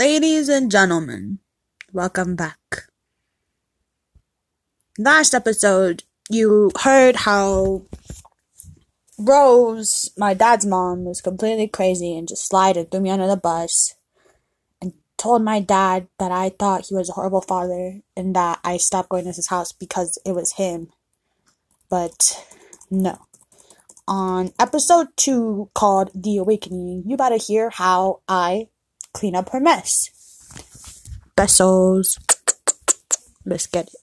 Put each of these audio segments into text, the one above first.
Ladies and gentlemen, welcome back. Last episode, you heard how Rose, my dad's mom, was completely crazy and just lied and threw me under the bus and told my dad that I thought he was a horrible father and that I stopped going to his house because it was him. But no. On episode 2 called The Awakening, you better hear how I clean up her mess. Besos. Let's get it.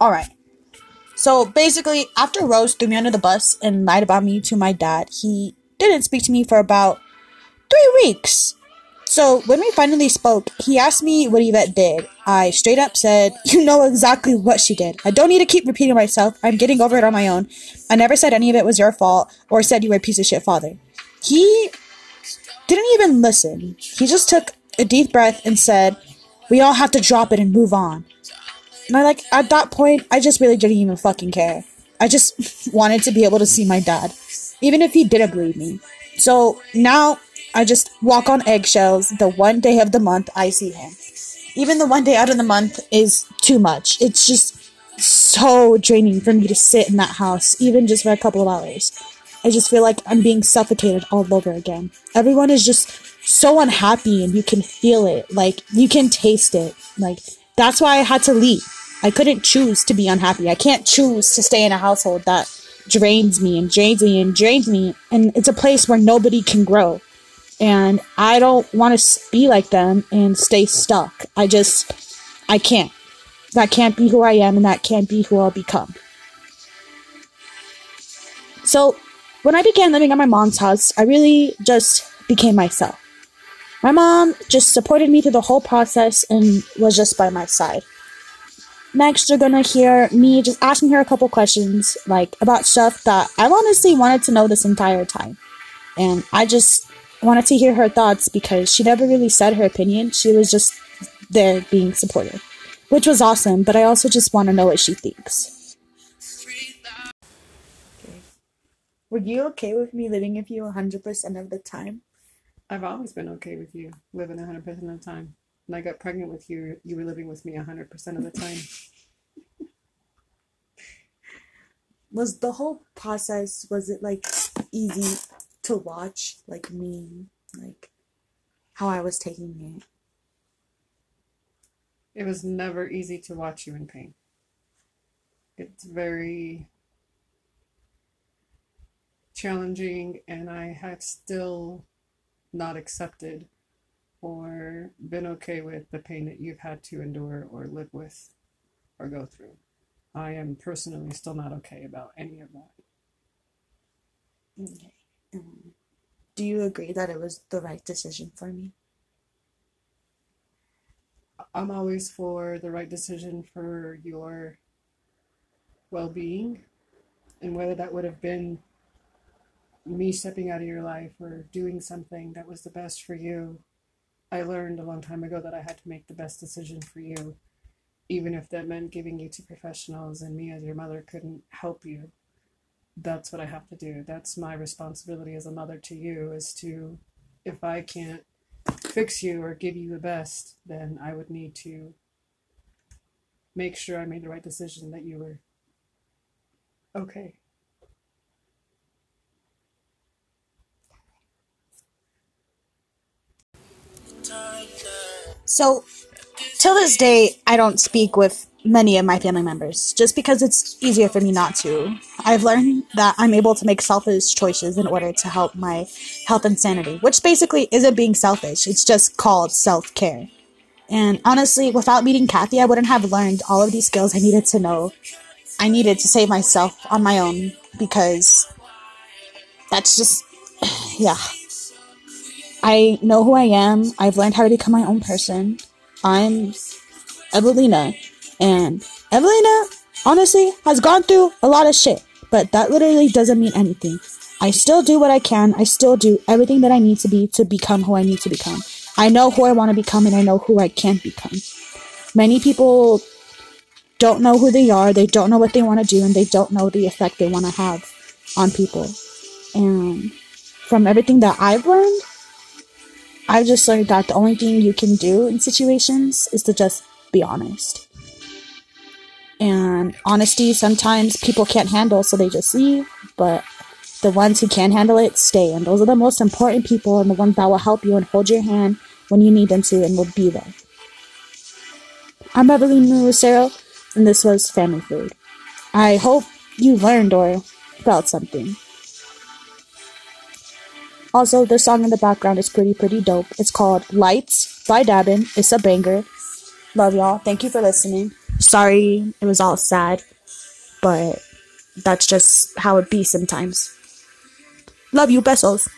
Alright. So basically, after Rose threw me under the bus and lied about me to my dad, he didn't speak to me for about three weeks. So when we finally spoke, he asked me what Yvette did. I straight up said, You know exactly what she did. I don't need to keep repeating myself. I'm getting over it on my own. I never said any of it was your fault or said you were a piece of shit father. He didn't even listen. He just took a deep breath and said, We all have to drop it and move on. And I like, at that point, I just really didn't even fucking care. I just wanted to be able to see my dad, even if he didn't believe me. So now I just walk on eggshells the one day of the month I see him. Even the one day out of the month is too much. It's just so draining for me to sit in that house, even just for a couple of hours. I just feel like I'm being suffocated all over again. Everyone is just so unhappy and you can feel it. Like, you can taste it. Like, that's why I had to leave. I couldn't choose to be unhappy. I can't choose to stay in a household that drains me and drains me and drains me. And it's a place where nobody can grow. And I don't want to be like them and stay stuck. I just, I can't. That can't be who I am and that can't be who I'll become. So, when I began living at my mom's house, I really just became myself. My mom just supported me through the whole process and was just by my side. Next, you're gonna hear me just asking her a couple questions, like about stuff that I honestly wanted to know this entire time. And I just wanted to hear her thoughts because she never really said her opinion. She was just there being supportive, which was awesome, but I also just want to know what she thinks. Were you okay with me living with you 100% of the time? I've always been okay with you living 100% of the time. When I got pregnant with you, you were living with me 100% of the time. was the whole process was it like easy to watch like me like how I was taking it? It was never easy to watch you in pain. It's very challenging and I had still not accepted or been okay with the pain that you've had to endure or live with or go through. I am personally still not okay about any of that. Okay. Um, do you agree that it was the right decision for me? I'm always for the right decision for your well being, and whether that would have been me stepping out of your life or doing something that was the best for you. I learned a long time ago that I had to make the best decision for you, even if that meant giving you to professionals and me as your mother couldn't help you. That's what I have to do. That's my responsibility as a mother to you is to, if I can't fix you or give you the best, then I would need to make sure I made the right decision that you were okay. So, till this day, I don't speak with many of my family members just because it's easier for me not to. I've learned that I'm able to make selfish choices in order to help my health and sanity, which basically isn't being selfish, it's just called self care. And honestly, without meeting Kathy, I wouldn't have learned all of these skills I needed to know. I needed to save myself on my own because that's just, yeah. I know who I am. I've learned how to become my own person. I'm Evelina. And Evelina, honestly, has gone through a lot of shit. But that literally doesn't mean anything. I still do what I can. I still do everything that I need to be to become who I need to become. I know who I want to become and I know who I can't become. Many people don't know who they are, they don't know what they want to do, and they don't know the effect they want to have on people. And from everything that I've learned, I've just learned that the only thing you can do in situations is to just be honest. And honesty, sometimes people can't handle, so they just leave. But the ones who can handle it stay. And those are the most important people and the ones that will help you and hold your hand when you need them to and will be there. I'm Evelyn Lucero, and this was Family Food. I hope you learned or felt something. Also, the song in the background is pretty, pretty dope. It's called Lights by Dabin. It's a banger. Love y'all. Thank you for listening. Sorry it was all sad, but that's just how it be sometimes. Love you, besos.